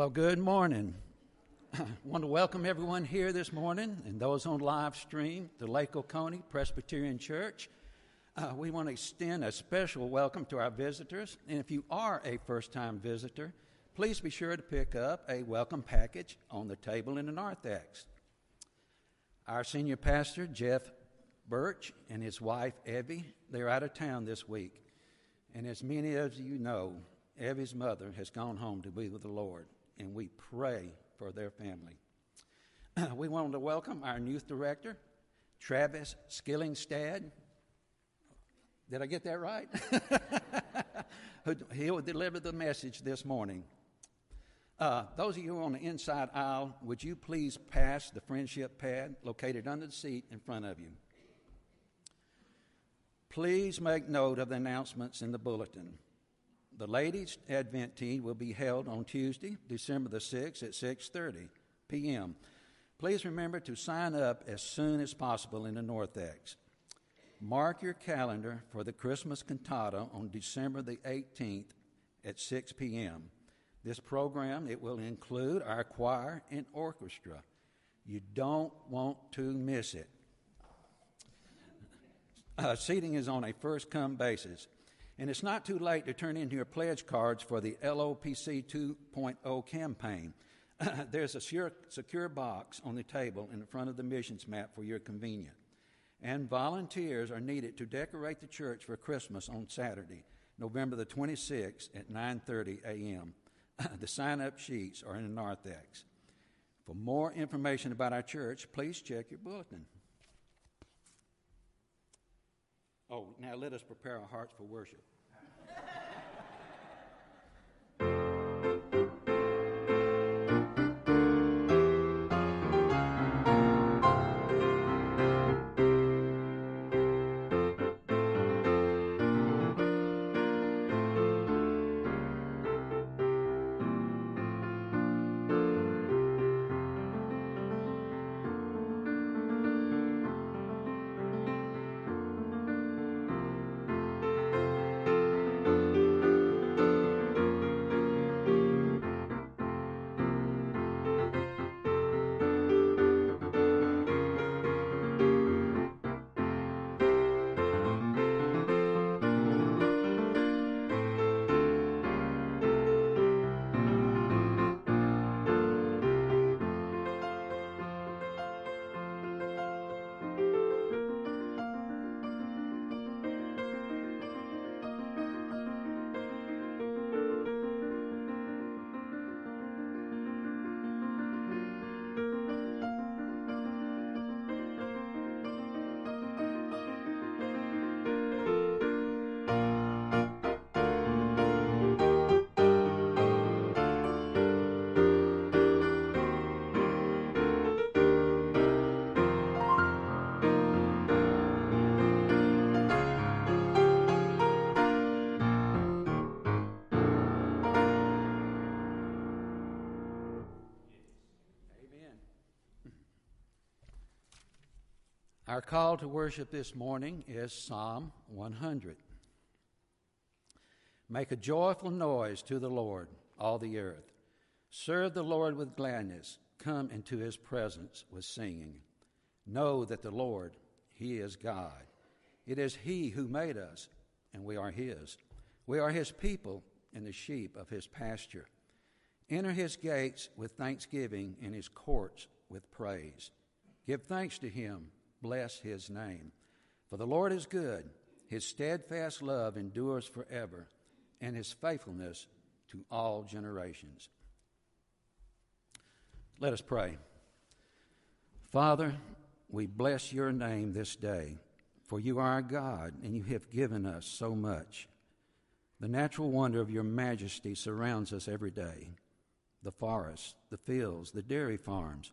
Well, good morning. I want to welcome everyone here this morning and those on live stream the Lake Oconee Presbyterian Church. Uh, we want to extend a special welcome to our visitors. And if you are a first time visitor, please be sure to pick up a welcome package on the table in the narthex. Our senior pastor, Jeff Birch, and his wife, Evie, they're out of town this week. And as many of you know, Evie's mother has gone home to be with the Lord, and we pray for their family. we wanted to welcome our youth director, Travis Skillingstad. Did I get that right? he will deliver the message this morning. Uh, those of you on the inside aisle, would you please pass the friendship pad located under the seat in front of you? Please make note of the announcements in the bulletin. The ladies' Advent tea will be held on Tuesday, December the 6th at 6:30 p.m. Please remember to sign up as soon as possible in the narthex. Mark your calendar for the Christmas cantata on December the 18th at 6 p.m. This program it will include our choir and orchestra. You don't want to miss it. Uh, seating is on a first come basis. And it's not too late to turn in your pledge cards for the LOPC 2.0 campaign. There's a secure, secure box on the table in front of the missions map for your convenience. And volunteers are needed to decorate the church for Christmas on Saturday, November the 26th at 9:30 a.m. the sign-up sheets are in the narthex. For more information about our church, please check your bulletin. Oh, now let us prepare our hearts for worship. Our call to worship this morning is Psalm 100. Make a joyful noise to the Lord, all the earth. Serve the Lord with gladness. Come into his presence with singing. Know that the Lord, he is God. It is he who made us, and we are his. We are his people and the sheep of his pasture. Enter his gates with thanksgiving and his courts with praise. Give thanks to him bless his name. For the Lord is good, his steadfast love endures forever, and his faithfulness to all generations. Let us pray. Father, we bless your name this day, for you are our God, and you have given us so much. The natural wonder of your majesty surrounds us every day the forests, the fields, the dairy farms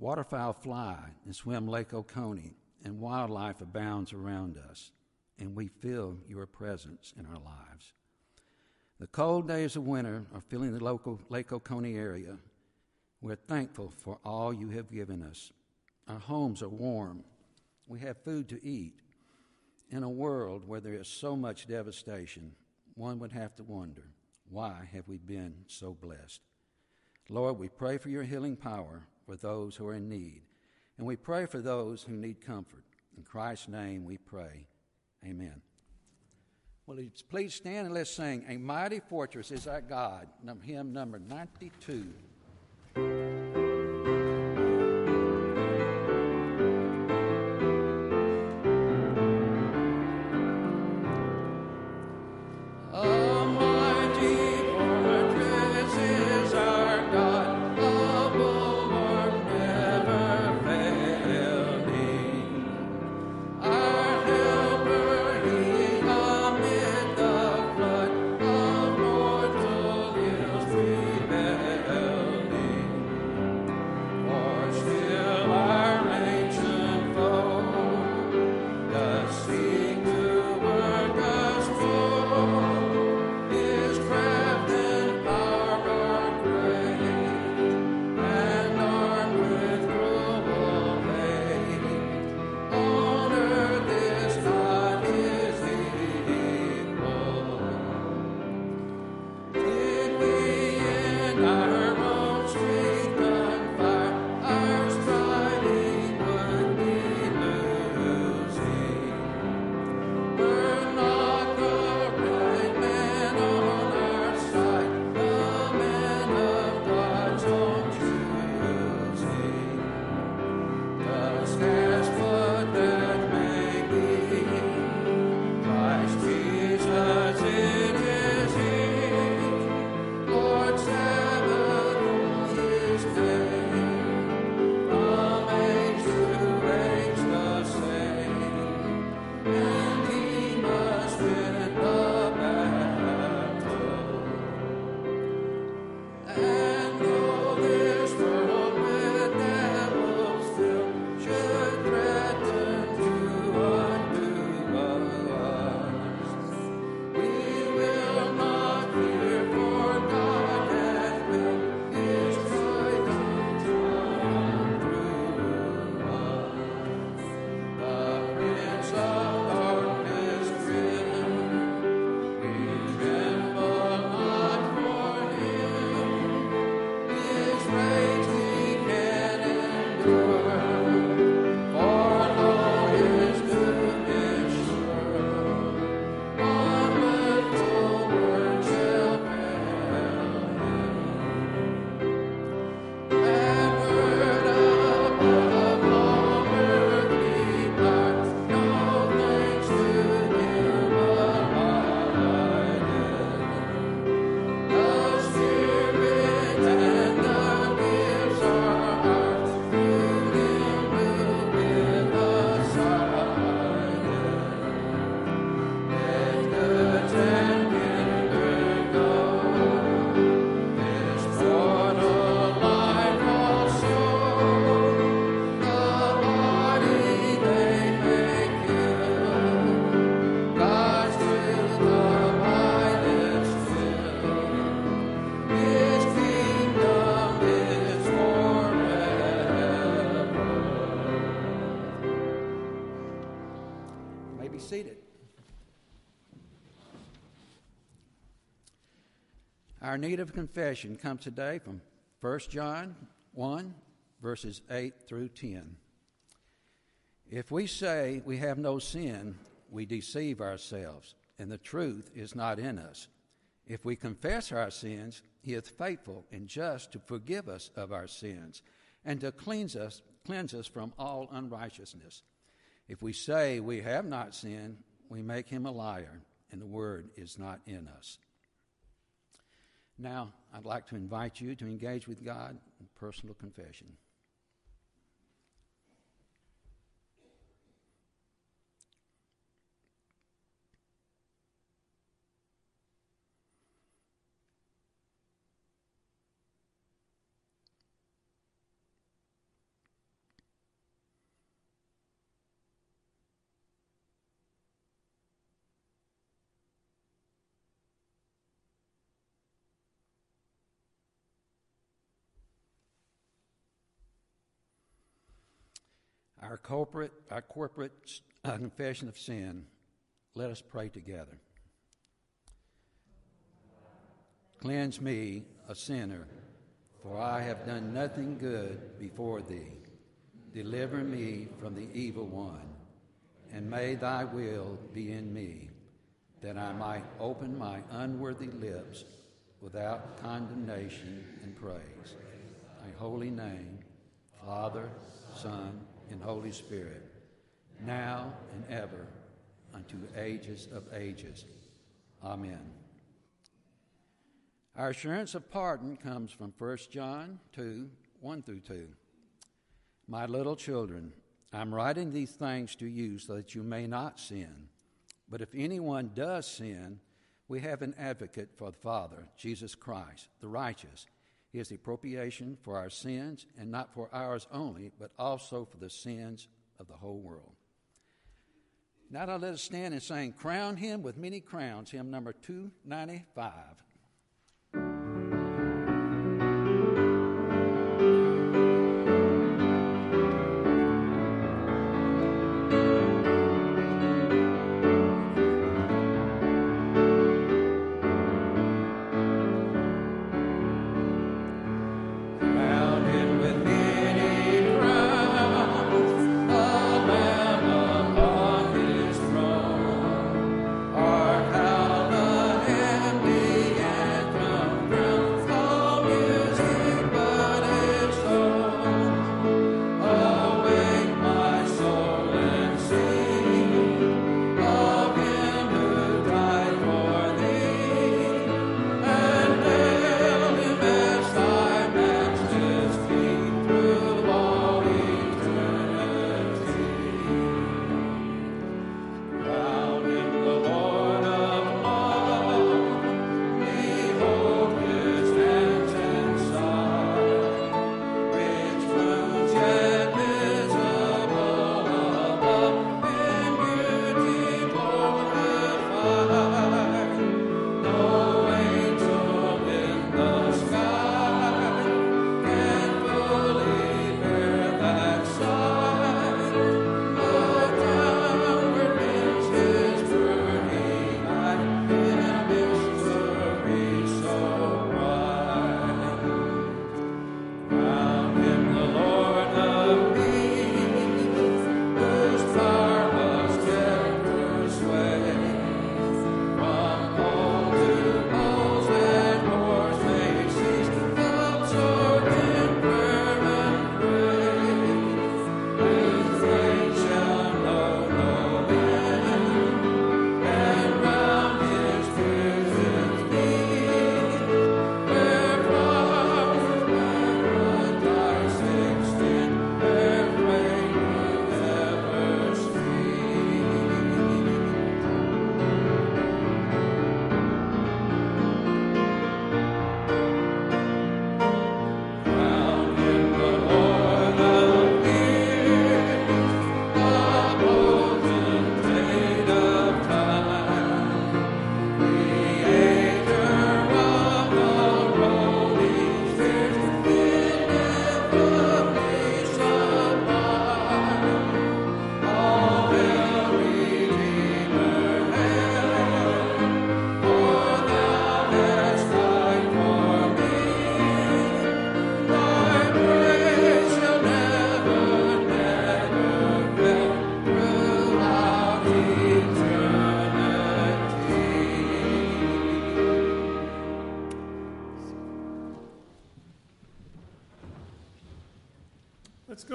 Waterfowl fly and swim Lake Oconee, and wildlife abounds around us, and we feel your presence in our lives. The cold days of winter are filling the local Lake Oconee area. We're thankful for all you have given us. Our homes are warm. We have food to eat. In a world where there is so much devastation, one would have to wonder why have we been so blessed? Lord, we pray for your healing power for those who are in need, and we pray for those who need comfort. In Christ's name we pray. Amen. Well, please stand and let's sing A Mighty Fortress is Our God, hymn number 92. Need of confession comes today from 1 John 1, verses 8 through 10. If we say we have no sin, we deceive ourselves, and the truth is not in us. If we confess our sins, he is faithful and just to forgive us of our sins and to cleanse us, cleanse us from all unrighteousness. If we say we have not sinned, we make him a liar, and the word is not in us. Now, I'd like to invite you to engage with God in personal confession. Our corporate, our corporate uh, confession of sin, let us pray together. Cleanse me, a sinner. for I have done nothing good before thee. Deliver me from the evil one, and may thy will be in me, that I might open my unworthy lips without condemnation and praise. Thy holy name, Father, Son, and Holy Spirit, now and ever, unto ages of ages. Amen. Our assurance of pardon comes from 1 John 2 1 through 2. My little children, I'm writing these things to you so that you may not sin. But if anyone does sin, we have an advocate for the Father, Jesus Christ, the righteous. He is the propitiation for our sins, and not for ours only, but also for the sins of the whole world. Now let us stand and sing, Crown Him with Many Crowns, hymn number 295.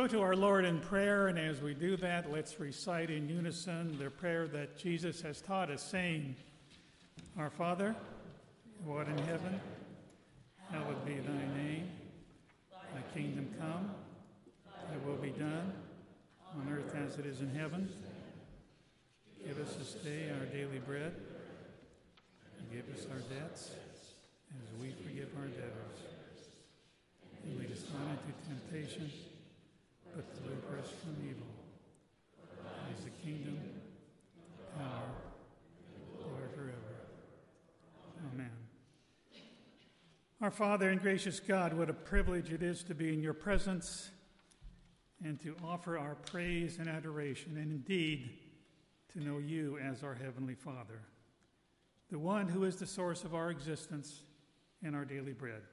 To our Lord in prayer, and as we do that, let's recite in unison the prayer that Jesus has taught us, saying, Our Father, who art in heaven, hallowed be thy name. Thy kingdom come, thy will be done, on earth as it is in heaven. Give us this day our daily bread, and give us our debts, as we forgive our debtors. And lead us not into temptation but deliver us from evil. Is the kingdom, power, and glory forever. Amen. Our Father and gracious God, what a privilege it is to be in your presence and to offer our praise and adoration, and indeed to know you as our Heavenly Father, the one who is the source of our existence and our daily bread.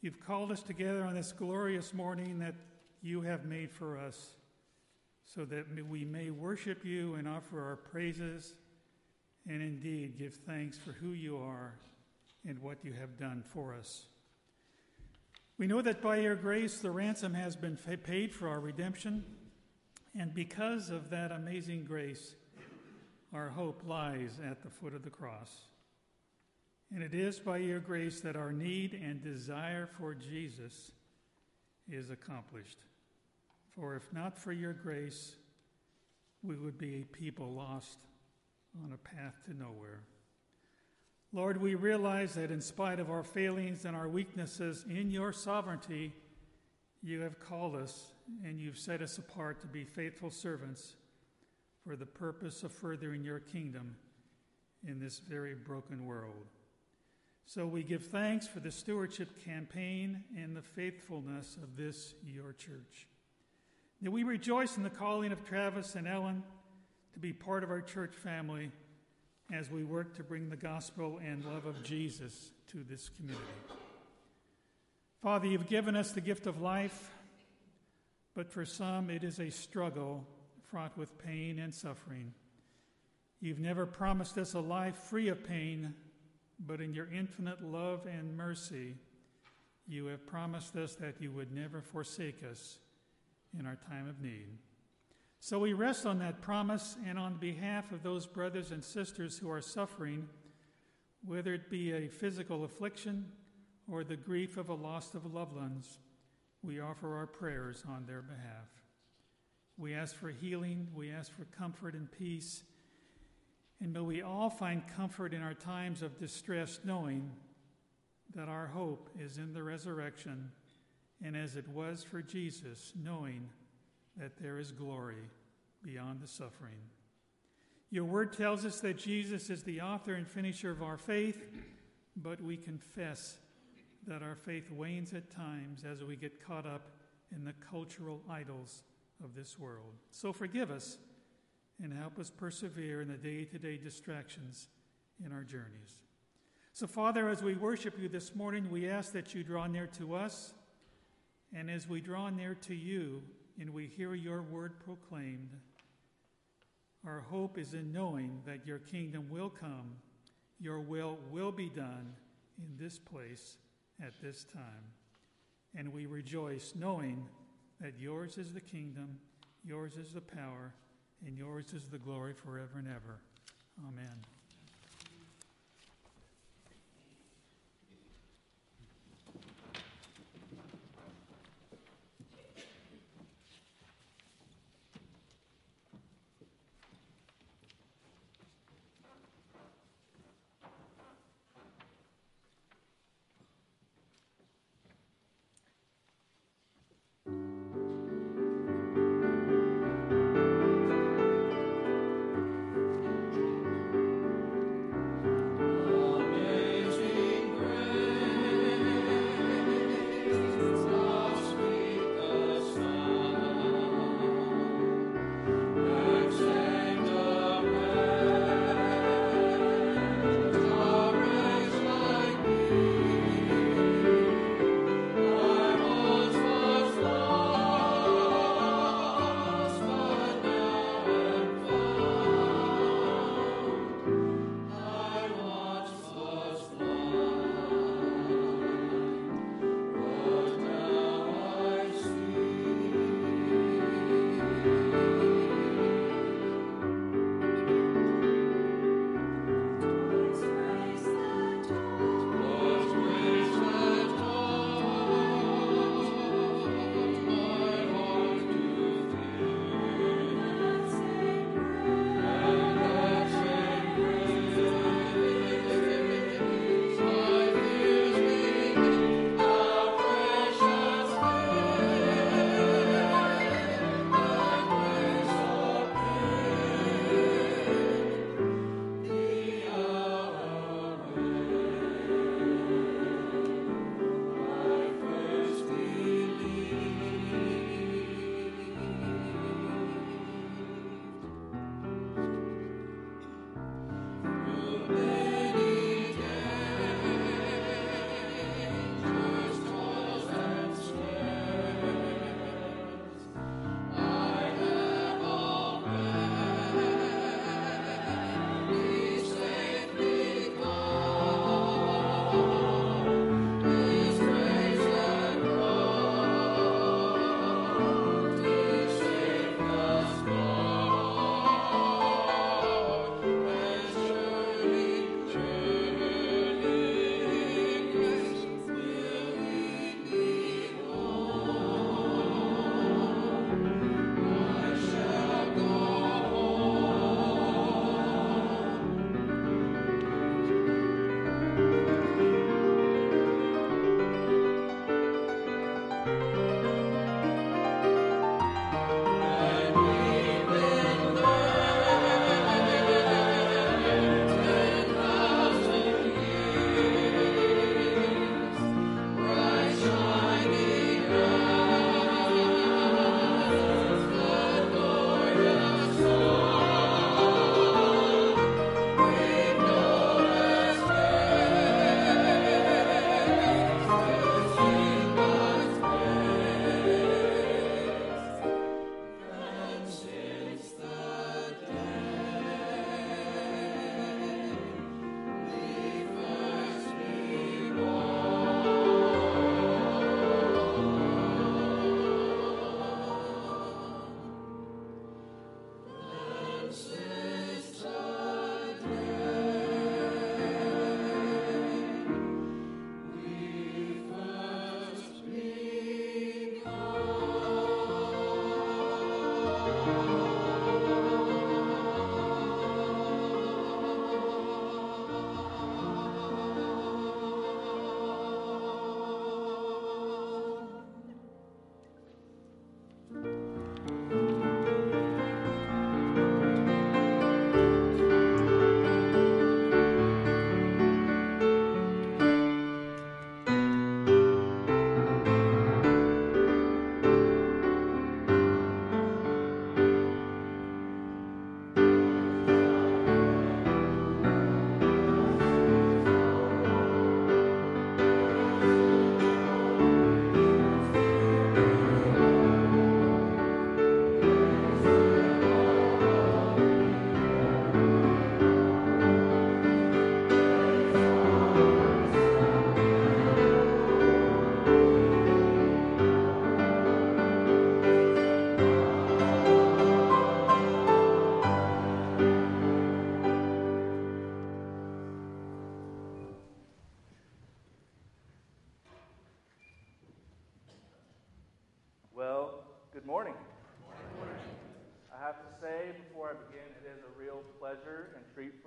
You've called us together on this glorious morning that you have made for us so that we may worship you and offer our praises and indeed give thanks for who you are and what you have done for us. We know that by your grace the ransom has been paid for our redemption, and because of that amazing grace, our hope lies at the foot of the cross. And it is by your grace that our need and desire for Jesus is accomplished. For if not for your grace, we would be a people lost on a path to nowhere. Lord, we realize that in spite of our failings and our weaknesses, in your sovereignty, you have called us and you've set us apart to be faithful servants for the purpose of furthering your kingdom in this very broken world. So we give thanks for the stewardship campaign and the faithfulness of this, your church. That we rejoice in the calling of Travis and Ellen to be part of our church family as we work to bring the gospel and love of Jesus to this community. Father, you've given us the gift of life, but for some it is a struggle fraught with pain and suffering. You've never promised us a life free of pain, but in your infinite love and mercy, you have promised us that you would never forsake us in our time of need. So we rest on that promise, and on behalf of those brothers and sisters who are suffering, whether it be a physical affliction or the grief of a loss of loved ones, we offer our prayers on their behalf. We ask for healing, we ask for comfort and peace and may we all find comfort in our times of distress, knowing that our hope is in the resurrection, and as it was for Jesus, knowing that there is glory beyond the suffering. Your word tells us that Jesus is the author and finisher of our faith, but we confess that our faith wanes at times as we get caught up in the cultural idols of this world. So forgive us and help us persevere in the day to day distractions in our journeys. So, Father, as we worship you this morning, we ask that you draw near to us. And as we draw near to you and we hear your word proclaimed, our hope is in knowing that your kingdom will come, your will will be done in this place at this time. And we rejoice knowing that yours is the kingdom, yours is the power and yours is the glory forever and ever. Amen.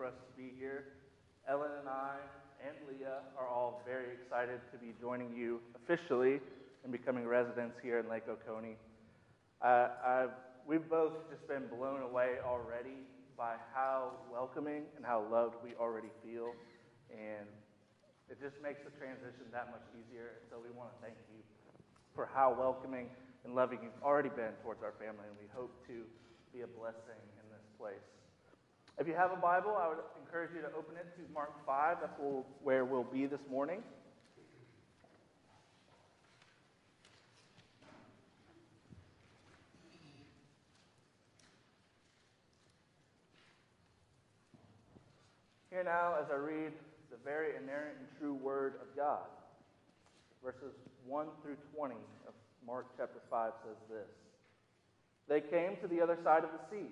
Us to be here. Ellen and I and Leah are all very excited to be joining you officially and becoming residents here in Lake Oconee. Uh, we've both just been blown away already by how welcoming and how loved we already feel. And it just makes the transition that much easier. So we want to thank you for how welcoming and loving you've already been towards our family, and we hope to be a blessing in this place. If you have a Bible, I would encourage you to open it to Mark 5. That's where we'll be this morning. Here now, as I read the very inerrant and true Word of God, verses 1 through 20 of Mark chapter 5 says this They came to the other side of the sea,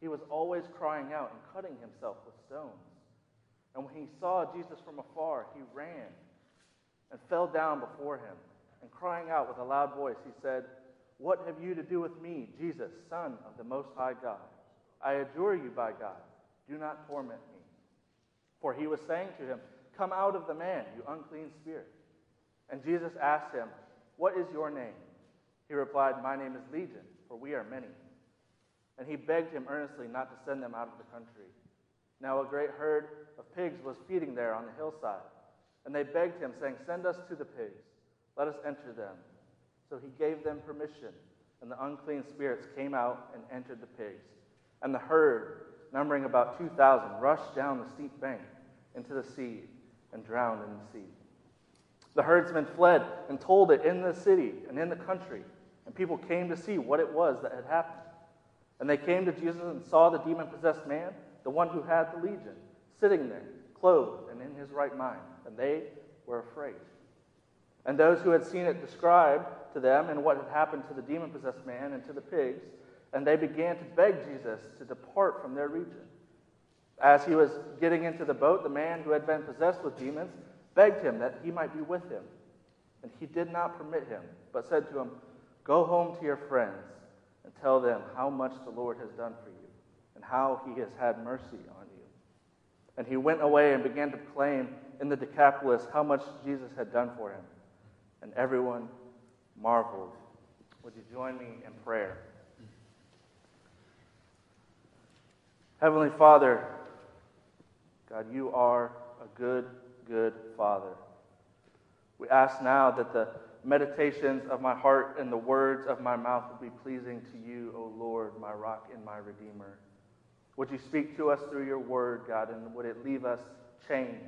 he was always crying out and cutting himself with stones. And when he saw Jesus from afar, he ran and fell down before him. And crying out with a loud voice, he said, What have you to do with me, Jesus, Son of the Most High God? I adjure you by God, do not torment me. For he was saying to him, Come out of the man, you unclean spirit. And Jesus asked him, What is your name? He replied, My name is Legion, for we are many. And he begged him earnestly not to send them out of the country. Now a great herd of pigs was feeding there on the hillside. And they begged him, saying, Send us to the pigs, let us enter them. So he gave them permission, and the unclean spirits came out and entered the pigs. And the herd, numbering about 2,000, rushed down the steep bank into the sea and drowned in the sea. The herdsmen fled and told it in the city and in the country and people came to see what it was that had happened. And they came to Jesus and saw the demon possessed man, the one who had the legion, sitting there, clothed and in his right mind. And they were afraid. And those who had seen it described to them and what had happened to the demon possessed man and to the pigs, and they began to beg Jesus to depart from their region. As he was getting into the boat, the man who had been possessed with demons begged him that he might be with him. And he did not permit him, but said to him, Go home to your friends and tell them how much the Lord has done for you and how he has had mercy on you. And he went away and began to proclaim in the Decapolis how much Jesus had done for him. And everyone marveled. Would you join me in prayer? Heavenly Father, God, you are a good, good Father. We ask now that the meditations of my heart and the words of my mouth will be pleasing to you, O Lord, my rock and my redeemer. Would you speak to us through your word, God, and would it leave us changed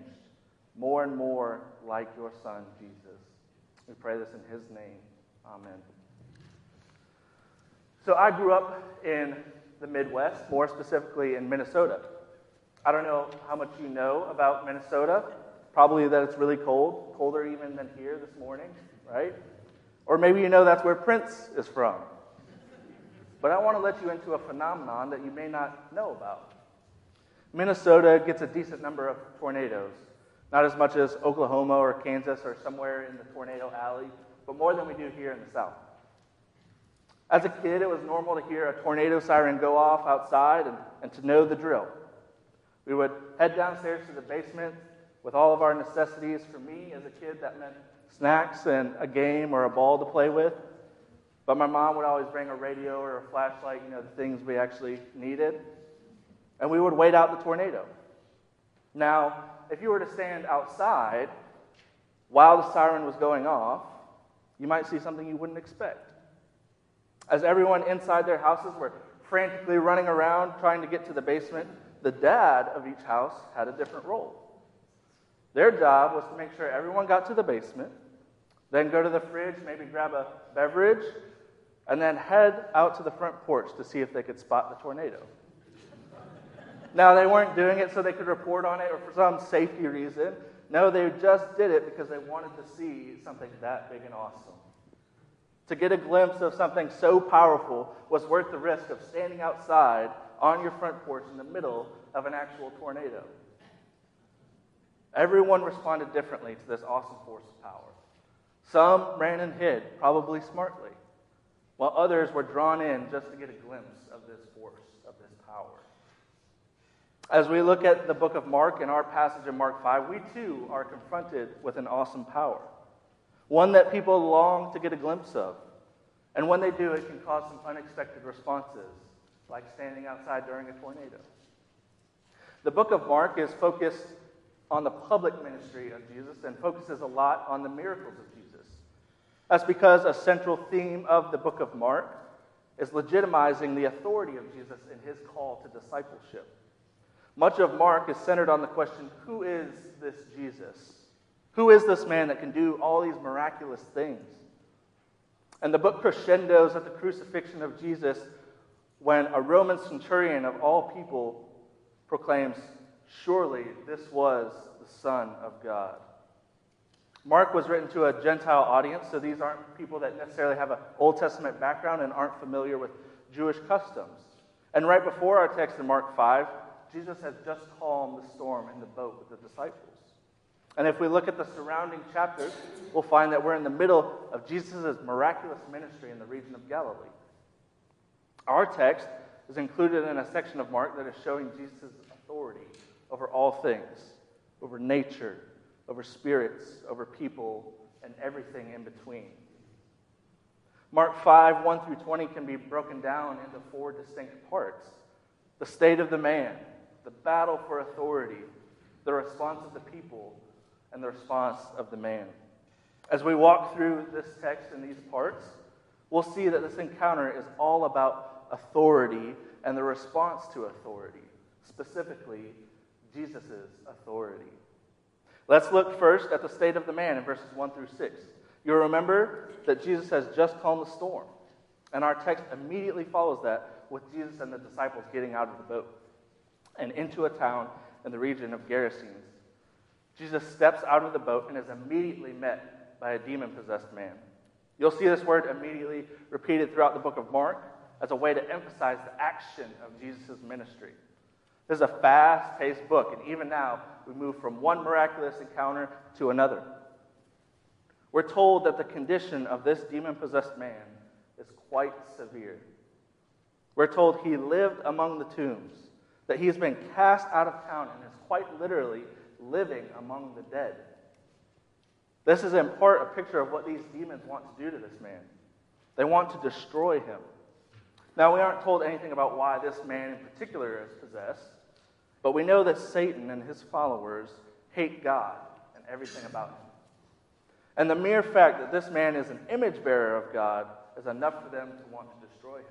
more and more like your Son, Jesus? We pray this in his name. Amen. So I grew up in the Midwest, more specifically in Minnesota. I don't know how much you know about Minnesota. Probably that it's really cold, colder even than here this morning right? Or maybe you know that's where Prince is from. But I want to let you into a phenomenon that you may not know about. Minnesota gets a decent number of tornadoes. Not as much as Oklahoma or Kansas or somewhere in the tornado alley, but more than we do here in the South. As a kid, it was normal to hear a tornado siren go off outside and, and to know the drill. We would head downstairs to the basement with all of our necessities. For me, as a kid, that meant snacks and a game or a ball to play with. But my mom would always bring a radio or a flashlight, you know, the things we actually needed. And we would wait out the tornado. Now, if you were to stand outside while the siren was going off, you might see something you wouldn't expect. As everyone inside their houses were frantically running around trying to get to the basement, the dad of each house had a different role. Their job was to make sure everyone got to the basement, then go to the fridge, maybe grab a beverage, and then head out to the front porch to see if they could spot the tornado. now, they weren't doing it so they could report on it or for some safety reason. No, they just did it because they wanted to see something that big and awesome. To get a glimpse of something so powerful was worth the risk of standing outside on your front porch in the middle of an actual tornado. Everyone responded differently to this awesome force of power. Some ran and hid, probably smartly, while others were drawn in just to get a glimpse of this force, of this power. As we look at the book of Mark and our passage in Mark 5, we too are confronted with an awesome power, one that people long to get a glimpse of. And when they do, it can cause some unexpected responses, like standing outside during a tornado. The book of Mark is focused on the public ministry of Jesus and focuses a lot on the miracles of Jesus. That's because a central theme of the book of Mark is legitimizing the authority of Jesus in his call to discipleship. Much of Mark is centered on the question who is this Jesus? Who is this man that can do all these miraculous things? And the book crescendos at the crucifixion of Jesus when a Roman centurion of all people proclaims, Surely this was the Son of God. Mark was written to a Gentile audience, so these aren't people that necessarily have an Old Testament background and aren't familiar with Jewish customs. And right before our text in Mark 5, Jesus has just calmed the storm in the boat with the disciples. And if we look at the surrounding chapters, we'll find that we're in the middle of Jesus' miraculous ministry in the region of Galilee. Our text is included in a section of Mark that is showing Jesus' authority over all things, over nature, over spirits, over people, and everything in between. Mark 5, 1 through 20 can be broken down into four distinct parts the state of the man, the battle for authority, the response of the people, and the response of the man. As we walk through this text in these parts, we'll see that this encounter is all about authority and the response to authority, specifically Jesus' authority. Let's look first at the state of the man in verses 1 through 6. You'll remember that Jesus has just calmed the storm. And our text immediately follows that with Jesus and the disciples getting out of the boat and into a town in the region of Gerasenes. Jesus steps out of the boat and is immediately met by a demon possessed man. You'll see this word immediately repeated throughout the book of Mark as a way to emphasize the action of Jesus' ministry. This is a fast paced book, and even now, we move from one miraculous encounter to another. We're told that the condition of this demon possessed man is quite severe. We're told he lived among the tombs, that he has been cast out of town and is quite literally living among the dead. This is in part a picture of what these demons want to do to this man. They want to destroy him. Now, we aren't told anything about why this man in particular is possessed, but we know that Satan and his followers hate God and everything about him. And the mere fact that this man is an image bearer of God is enough for them to want to destroy him.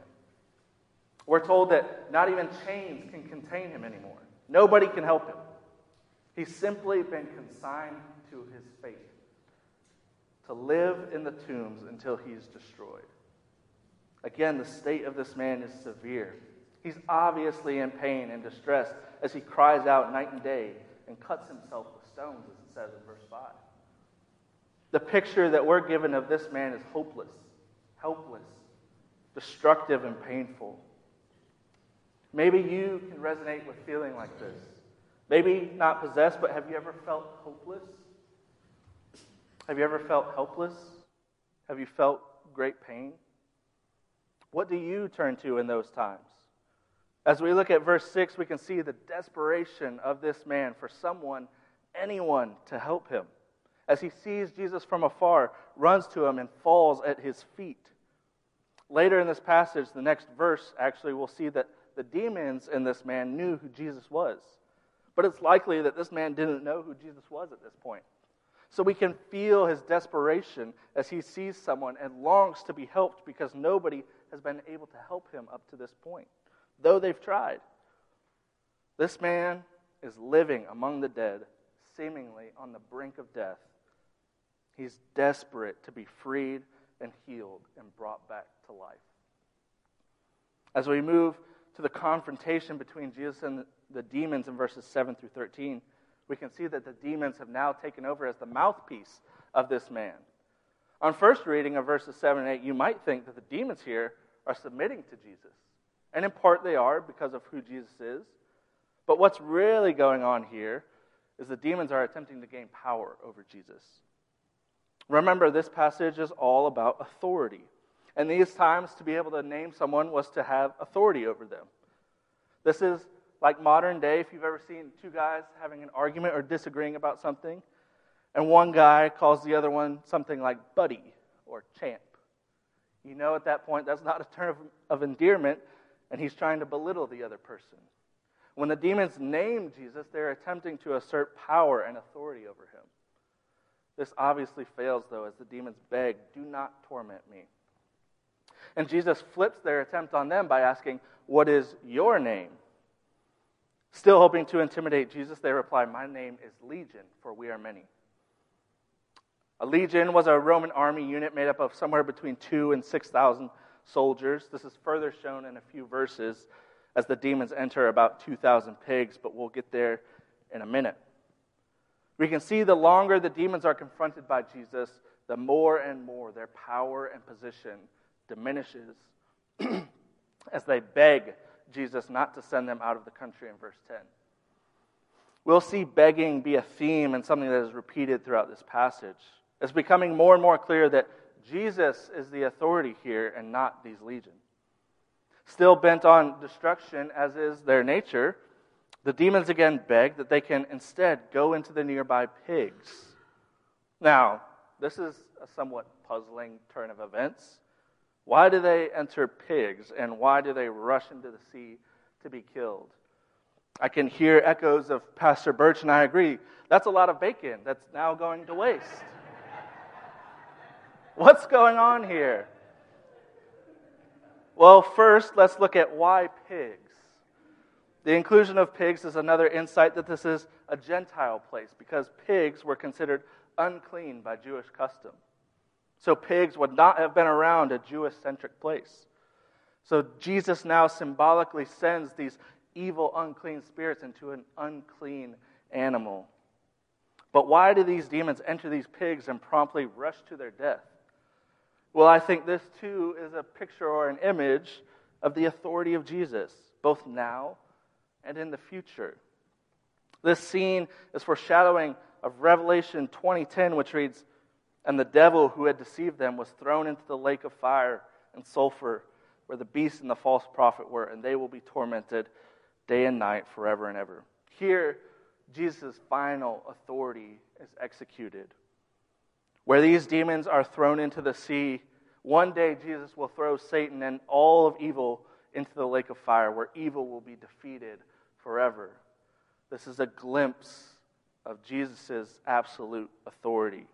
We're told that not even chains can contain him anymore. Nobody can help him. He's simply been consigned to his fate to live in the tombs until he's destroyed. Again, the state of this man is severe. He's obviously in pain and distress as he cries out night and day and cuts himself with stones, as it says in verse 5. The picture that we're given of this man is hopeless, helpless, destructive, and painful. Maybe you can resonate with feeling like this. Maybe not possessed, but have you ever felt hopeless? Have you ever felt helpless? Have you felt great pain? What do you turn to in those times? As we look at verse 6, we can see the desperation of this man for someone, anyone, to help him. As he sees Jesus from afar, runs to him and falls at his feet. Later in this passage, the next verse, actually, we'll see that the demons in this man knew who Jesus was. But it's likely that this man didn't know who Jesus was at this point. So we can feel his desperation as he sees someone and longs to be helped because nobody has been able to help him up to this point though they've tried. This man is living among the dead, seemingly on the brink of death. He's desperate to be freed and healed and brought back to life. As we move to the confrontation between Jesus and the demons in verses 7 through 13, we can see that the demons have now taken over as the mouthpiece of this man. On first reading of verses 7 and 8, you might think that the demons here are submitting to Jesus. And in part they are because of who Jesus is. But what's really going on here is the demons are attempting to gain power over Jesus. Remember, this passage is all about authority. And these times, to be able to name someone was to have authority over them. This is like modern day, if you've ever seen two guys having an argument or disagreeing about something, and one guy calls the other one something like buddy or champ. You know at that point that's not a term of, of endearment, and he's trying to belittle the other person. When the demons name Jesus, they're attempting to assert power and authority over him. This obviously fails, though, as the demons beg, Do not torment me. And Jesus flips their attempt on them by asking, What is your name? Still hoping to intimidate Jesus, they reply, My name is Legion, for we are many. A legion was a Roman army unit made up of somewhere between two and 6,000 soldiers. This is further shown in a few verses as the demons enter about 2,000 pigs, but we'll get there in a minute. We can see the longer the demons are confronted by Jesus, the more and more their power and position diminishes as they beg Jesus not to send them out of the country in verse 10. We'll see begging be a theme and something that is repeated throughout this passage. It's becoming more and more clear that Jesus is the authority here and not these legions. Still bent on destruction, as is their nature, the demons again beg that they can instead go into the nearby pigs. Now, this is a somewhat puzzling turn of events. Why do they enter pigs, and why do they rush into the sea to be killed? I can hear echoes of Pastor Birch, and I agree. That's a lot of bacon that's now going to waste. What's going on here? Well, first, let's look at why pigs. The inclusion of pigs is another insight that this is a Gentile place because pigs were considered unclean by Jewish custom. So pigs would not have been around a Jewish centric place. So Jesus now symbolically sends these evil, unclean spirits into an unclean animal. But why do these demons enter these pigs and promptly rush to their death? Well, I think this too is a picture or an image of the authority of Jesus, both now and in the future. This scene is foreshadowing of Revelation 20:10 which reads and the devil who had deceived them was thrown into the lake of fire and sulfur where the beast and the false prophet were and they will be tormented day and night forever and ever. Here Jesus' final authority is executed. Where these demons are thrown into the sea, one day Jesus will throw Satan and all of evil into the lake of fire where evil will be defeated forever. This is a glimpse of Jesus' absolute authority.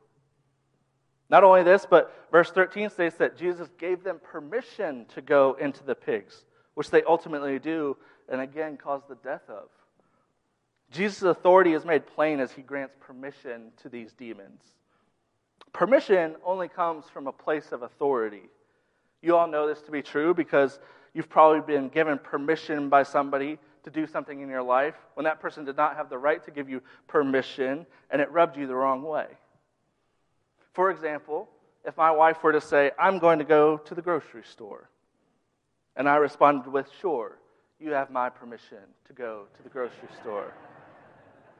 Not only this, but verse 13 states that Jesus gave them permission to go into the pigs, which they ultimately do, and again cause the death of. Jesus' authority is made plain as he grants permission to these demons. Permission only comes from a place of authority. You all know this to be true because you've probably been given permission by somebody to do something in your life when that person did not have the right to give you permission and it rubbed you the wrong way. For example, if my wife were to say, I'm going to go to the grocery store, and I responded with, Sure, you have my permission to go to the grocery store.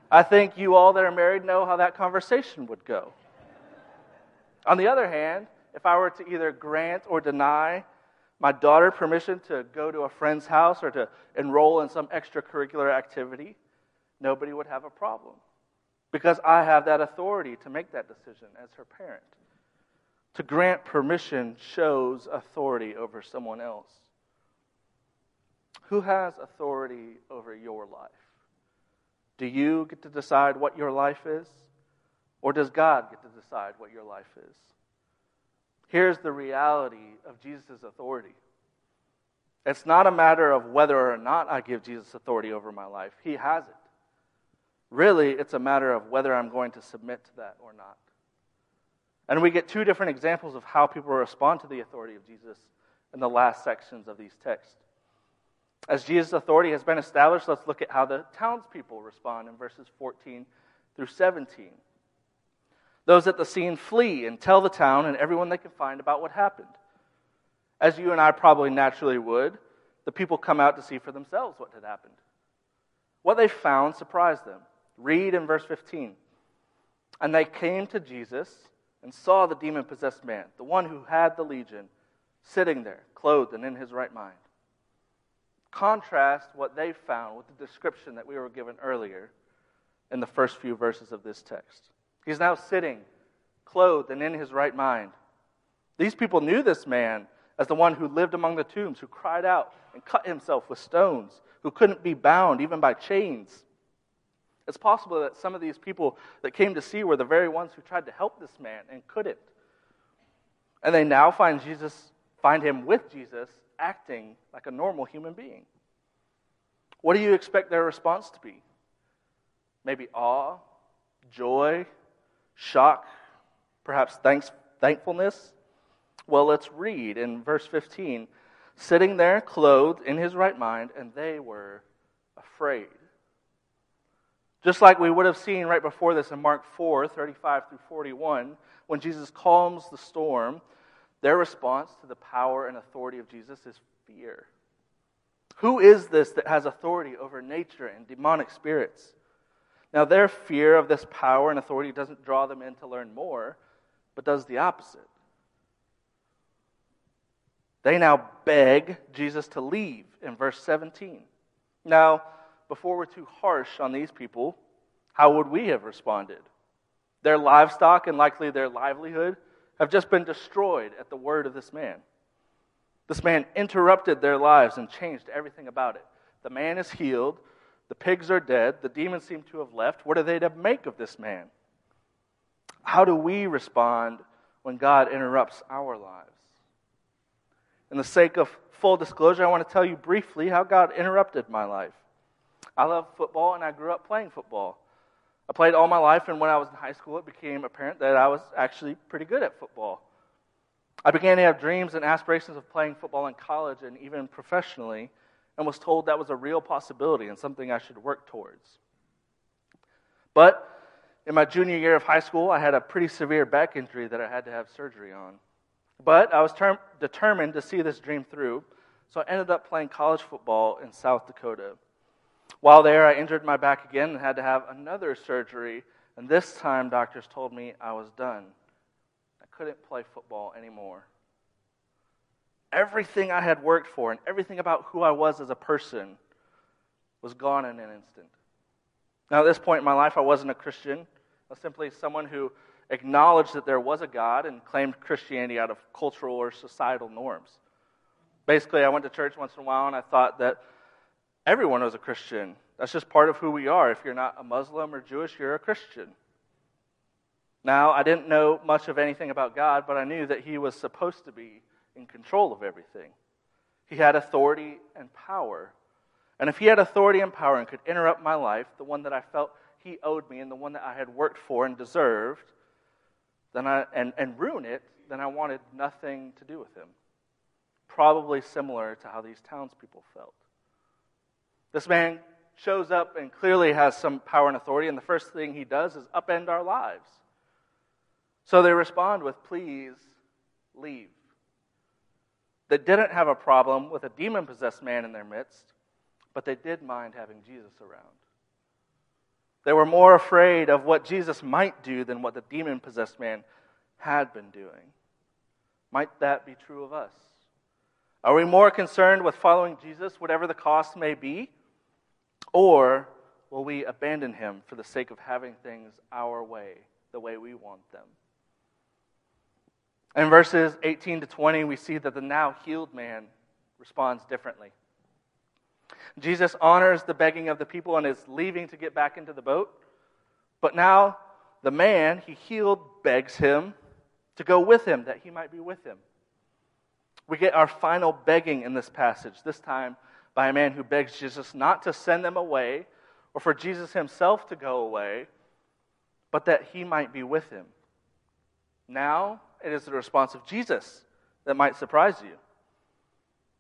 I think you all that are married know how that conversation would go. On the other hand, if I were to either grant or deny my daughter permission to go to a friend's house or to enroll in some extracurricular activity, nobody would have a problem because I have that authority to make that decision as her parent. To grant permission shows authority over someone else. Who has authority over your life? Do you get to decide what your life is? Or does God get to decide what your life is? Here's the reality of Jesus' authority. It's not a matter of whether or not I give Jesus authority over my life, He has it. Really, it's a matter of whether I'm going to submit to that or not. And we get two different examples of how people respond to the authority of Jesus in the last sections of these texts. As Jesus' authority has been established, let's look at how the townspeople respond in verses 14 through 17. Those at the scene flee and tell the town and everyone they can find about what happened. As you and I probably naturally would, the people come out to see for themselves what had happened. What they found surprised them. Read in verse 15. And they came to Jesus and saw the demon possessed man, the one who had the legion, sitting there, clothed and in his right mind. Contrast what they found with the description that we were given earlier in the first few verses of this text. He's now sitting, clothed and in his right mind. These people knew this man as the one who lived among the tombs, who cried out and cut himself with stones, who couldn't be bound even by chains. It's possible that some of these people that came to see were the very ones who tried to help this man and couldn't. And they now find Jesus, find him with Jesus, acting like a normal human being. What do you expect their response to be? Maybe awe, joy, shock, perhaps thanks, thankfulness? Well, let's read in verse 15. Sitting there, clothed in his right mind, and they were afraid. Just like we would have seen right before this in Mark 4 35 through 41, when Jesus calms the storm, their response to the power and authority of Jesus is fear. Who is this that has authority over nature and demonic spirits? Now, their fear of this power and authority doesn't draw them in to learn more, but does the opposite. They now beg Jesus to leave in verse 17. Now, before we're too harsh on these people, how would we have responded? Their livestock and likely their livelihood have just been destroyed at the word of this man. This man interrupted their lives and changed everything about it. The man is healed, the pigs are dead, the demons seem to have left. What are they to make of this man? How do we respond when God interrupts our lives? In the sake of full disclosure, I want to tell you briefly how God interrupted my life. I love football and I grew up playing football. I played all my life, and when I was in high school, it became apparent that I was actually pretty good at football. I began to have dreams and aspirations of playing football in college and even professionally, and was told that was a real possibility and something I should work towards. But in my junior year of high school, I had a pretty severe back injury that I had to have surgery on. But I was term- determined to see this dream through, so I ended up playing college football in South Dakota. While there, I injured my back again and had to have another surgery, and this time doctors told me I was done. I couldn't play football anymore. Everything I had worked for and everything about who I was as a person was gone in an instant. Now, at this point in my life, I wasn't a Christian. I was simply someone who acknowledged that there was a God and claimed Christianity out of cultural or societal norms. Basically, I went to church once in a while and I thought that everyone was a Christian. That's just part of who we are. If you're not a Muslim or Jewish, you're a Christian. Now, I didn't know much of anything about God, but I knew that He was supposed to be in control of everything. He had authority and power. And if He had authority and power and could interrupt my life, the one that I felt He owed me and the one that I had worked for and deserved, then I, and, and ruin it, then I wanted nothing to do with Him. Probably similar to how these townspeople felt. This man shows up and clearly has some power and authority, and the first thing he does is upend our lives. So they respond with, Please leave. They didn't have a problem with a demon possessed man in their midst, but they did mind having Jesus around. They were more afraid of what Jesus might do than what the demon possessed man had been doing. Might that be true of us? Are we more concerned with following Jesus, whatever the cost may be? Or will we abandon him for the sake of having things our way, the way we want them? In verses 18 to 20, we see that the now healed man responds differently. Jesus honors the begging of the people and is leaving to get back into the boat. But now the man he healed begs him to go with him, that he might be with him. We get our final begging in this passage, this time by a man who begs Jesus not to send them away or for Jesus himself to go away, but that he might be with him. Now it is the response of Jesus that might surprise you.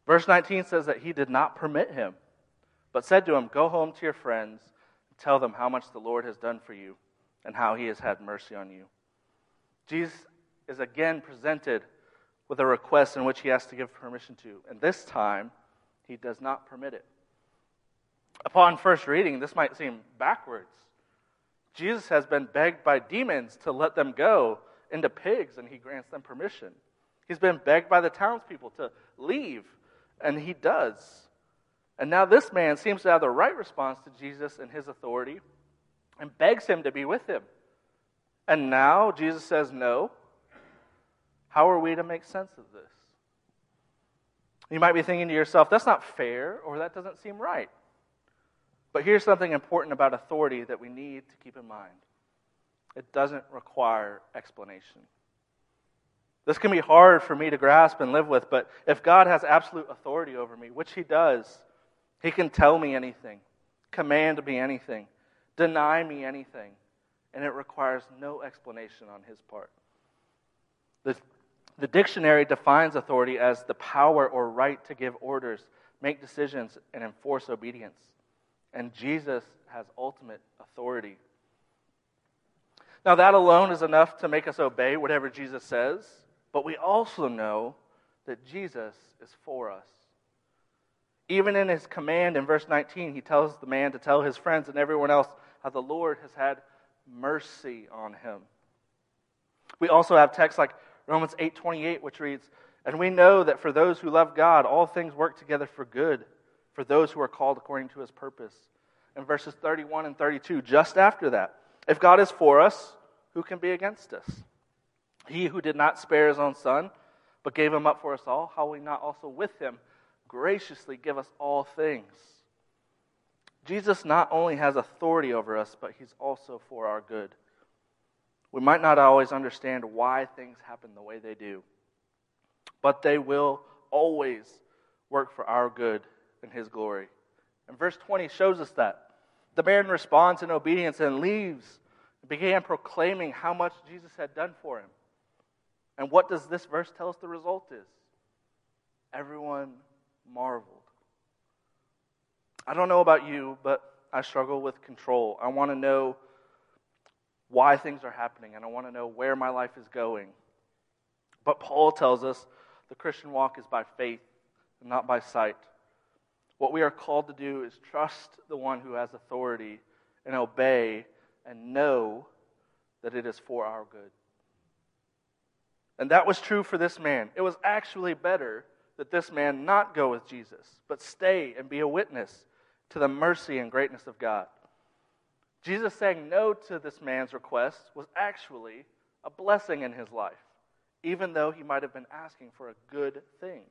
Verse 19 says that he did not permit him, but said to him, Go home to your friends and tell them how much the Lord has done for you and how he has had mercy on you. Jesus is again presented with a request in which he has to give permission to, and this time he does not permit it. Upon first reading, this might seem backwards. Jesus has been begged by demons to let them go into pigs, and he grants them permission. He's been begged by the townspeople to leave, and he does. And now this man seems to have the right response to Jesus and his authority and begs him to be with him. And now Jesus says no. How are we to make sense of this? You might be thinking to yourself, that's not fair, or that doesn't seem right. But here's something important about authority that we need to keep in mind it doesn't require explanation. This can be hard for me to grasp and live with, but if God has absolute authority over me, which He does, He can tell me anything, command me anything, deny me anything, and it requires no explanation on His part. The, the dictionary defines authority as the power or right to give orders, make decisions, and enforce obedience. And Jesus has ultimate authority. Now, that alone is enough to make us obey whatever Jesus says, but we also know that Jesus is for us. Even in his command in verse 19, he tells the man to tell his friends and everyone else how the Lord has had mercy on him. We also have texts like Romans 8:28 which reads, "And we know that for those who love God, all things work together for good, for those who are called according to his purpose." In verses 31 and 32 just after that, if God is for us, who can be against us? He who did not spare his own son, but gave him up for us all, how will he not also with him graciously give us all things? Jesus not only has authority over us, but he's also for our good. We might not always understand why things happen the way they do, but they will always work for our good and his glory. And verse 20 shows us that. The man responds in obedience and leaves began proclaiming how much Jesus had done for him. And what does this verse tell us the result is? Everyone marveled. I don't know about you, but I struggle with control. I want to know why things are happening, and I want to know where my life is going. But Paul tells us the Christian walk is by faith and not by sight. What we are called to do is trust the one who has authority and obey and know that it is for our good. And that was true for this man. It was actually better that this man not go with Jesus, but stay and be a witness to the mercy and greatness of God. Jesus saying no to this man's request was actually a blessing in his life, even though he might have been asking for a good thing.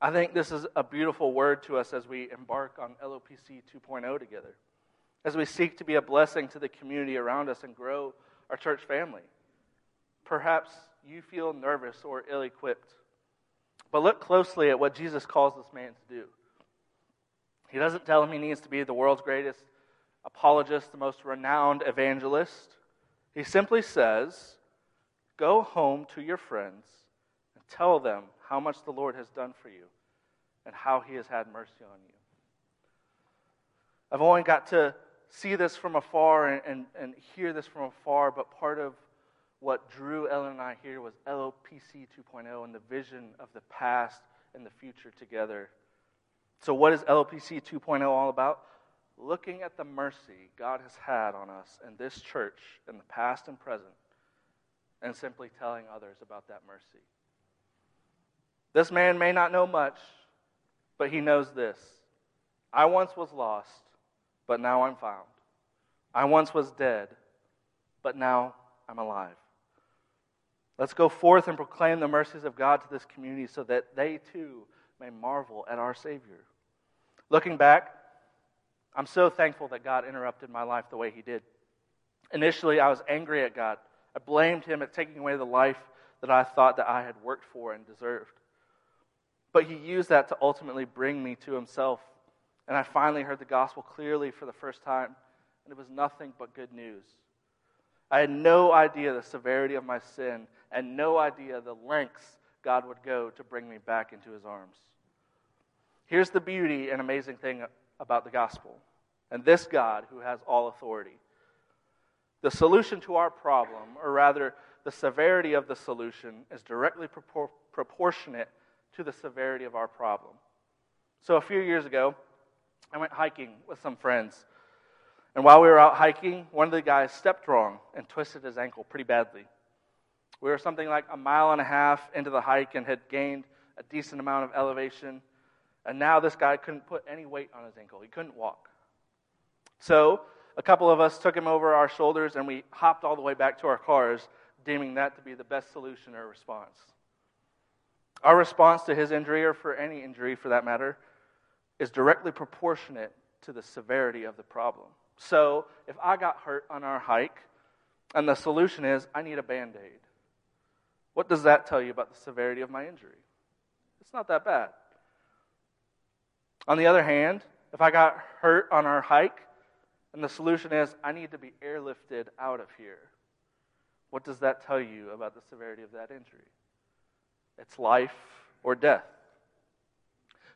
I think this is a beautiful word to us as we embark on LOPC 2.0 together, as we seek to be a blessing to the community around us and grow our church family. Perhaps you feel nervous or ill equipped, but look closely at what Jesus calls this man to do. He doesn't tell him he needs to be the world's greatest apologist, the most renowned evangelist. He simply says, Go home to your friends and tell them how much the Lord has done for you and how he has had mercy on you. I've only got to see this from afar and, and, and hear this from afar, but part of what drew Ellen and I here was LOPC 2.0 and the vision of the past and the future together. So, what is LOPC 2.0 all about? Looking at the mercy God has had on us and this church in the past and present, and simply telling others about that mercy. This man may not know much, but he knows this I once was lost, but now I'm found. I once was dead, but now I'm alive. Let's go forth and proclaim the mercies of God to this community so that they too may marvel at our Savior. Looking back, I'm so thankful that God interrupted my life the way He did. Initially, I was angry at God. I blamed Him at taking away the life that I thought that I had worked for and deserved. But he used that to ultimately bring me to himself. And I finally heard the gospel clearly for the first time, and it was nothing but good news. I had no idea the severity of my sin and no idea the lengths God would go to bring me back into his arms. Here's the beauty and amazing thing about the gospel and this God who has all authority. The solution to our problem, or rather, the severity of the solution, is directly propor- proportionate to the severity of our problem. So, a few years ago, I went hiking with some friends. And while we were out hiking, one of the guys stepped wrong and twisted his ankle pretty badly. We were something like a mile and a half into the hike and had gained a decent amount of elevation. And now this guy couldn't put any weight on his ankle. He couldn't walk. So a couple of us took him over our shoulders and we hopped all the way back to our cars, deeming that to be the best solution or response. Our response to his injury, or for any injury for that matter, is directly proportionate to the severity of the problem. So if I got hurt on our hike, and the solution is I need a band aid, what does that tell you about the severity of my injury? It's not that bad. On the other hand, if I got hurt on our hike and the solution is I need to be airlifted out of here, what does that tell you about the severity of that injury? It's life or death.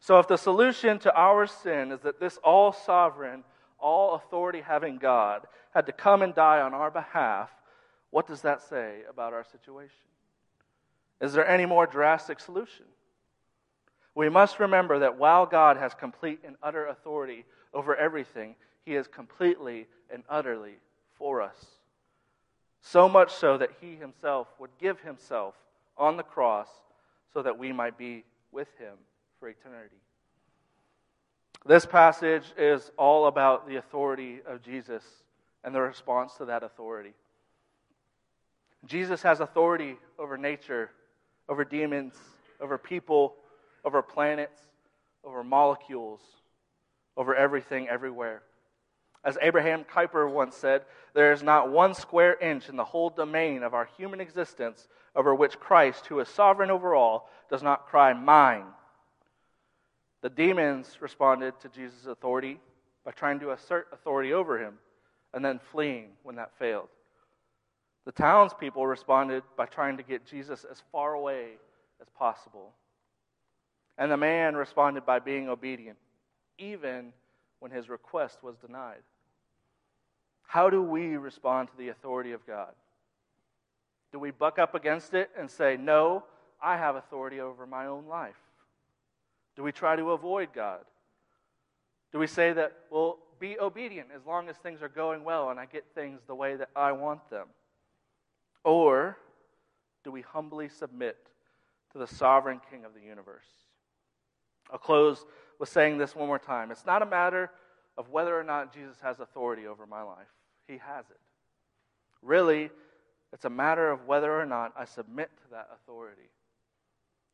So, if the solution to our sin is that this all sovereign, all authority having God had to come and die on our behalf, what does that say about our situation? Is there any more drastic solution? We must remember that while God has complete and utter authority over everything, He is completely and utterly for us. So much so that He Himself would give Himself on the cross so that we might be with Him for eternity. This passage is all about the authority of Jesus and the response to that authority. Jesus has authority over nature over demons, over people, over planets, over molecules, over everything, everywhere. As Abraham Kuyper once said, there is not one square inch in the whole domain of our human existence over which Christ, who is sovereign over all, does not cry, Mine. The demons responded to Jesus' authority by trying to assert authority over him and then fleeing when that failed. The townspeople responded by trying to get Jesus as far away as possible. And the man responded by being obedient, even when his request was denied. How do we respond to the authority of God? Do we buck up against it and say, No, I have authority over my own life? Do we try to avoid God? Do we say that, well, be obedient as long as things are going well and I get things the way that I want them? Or do we humbly submit to the sovereign King of the universe? I'll close with saying this one more time. It's not a matter of whether or not Jesus has authority over my life, He has it. Really, it's a matter of whether or not I submit to that authority.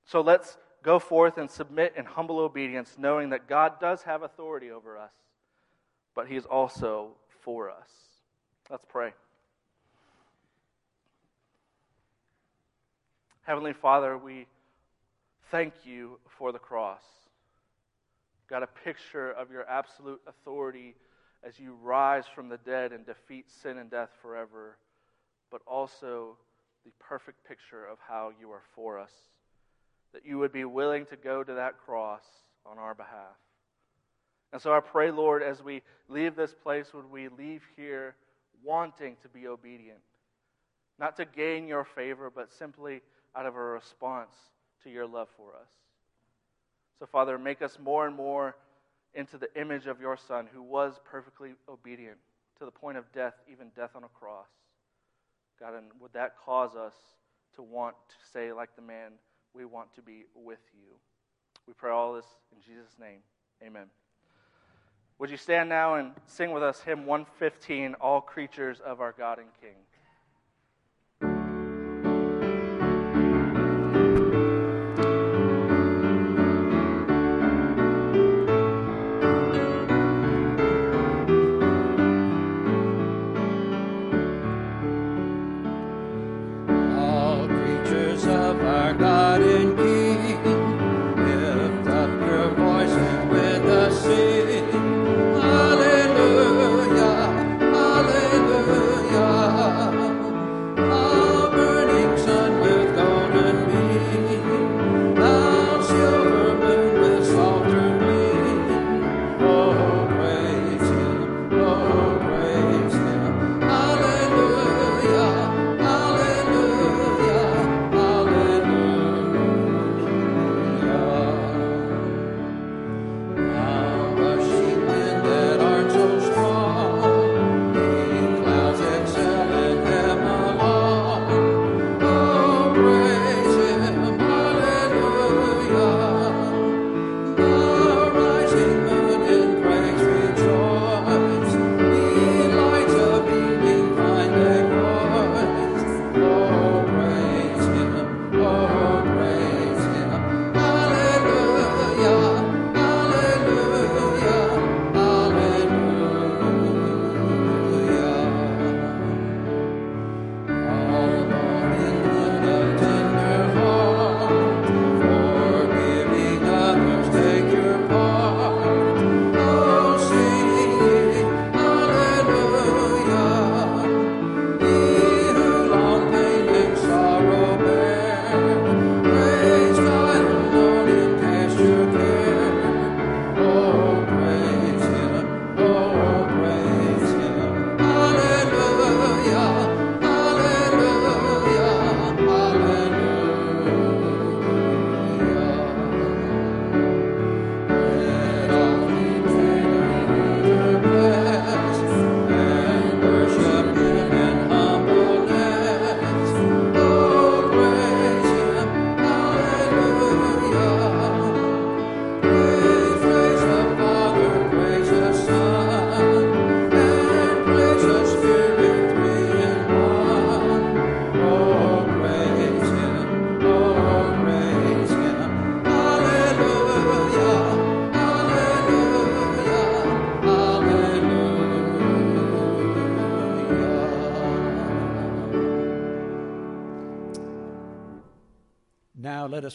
So let's go forth and submit in humble obedience, knowing that God does have authority over us, but He is also for us. Let's pray. Heavenly Father, we thank you for the cross. Got a picture of your absolute authority as you rise from the dead and defeat sin and death forever, but also the perfect picture of how you are for us. That you would be willing to go to that cross on our behalf. And so I pray, Lord, as we leave this place, would we leave here wanting to be obedient? Not to gain your favor, but simply out of a response to your love for us. So, Father, make us more and more into the image of your Son, who was perfectly obedient to the point of death, even death on a cross. God, and would that cause us to want to say, like the man, we want to be with you? We pray all this in Jesus' name. Amen. Would you stand now and sing with us hymn 115, All Creatures of Our God and King?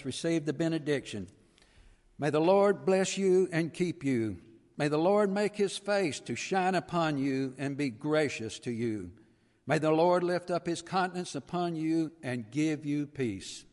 Receive the benediction. May the Lord bless you and keep you. May the Lord make his face to shine upon you and be gracious to you. May the Lord lift up his countenance upon you and give you peace.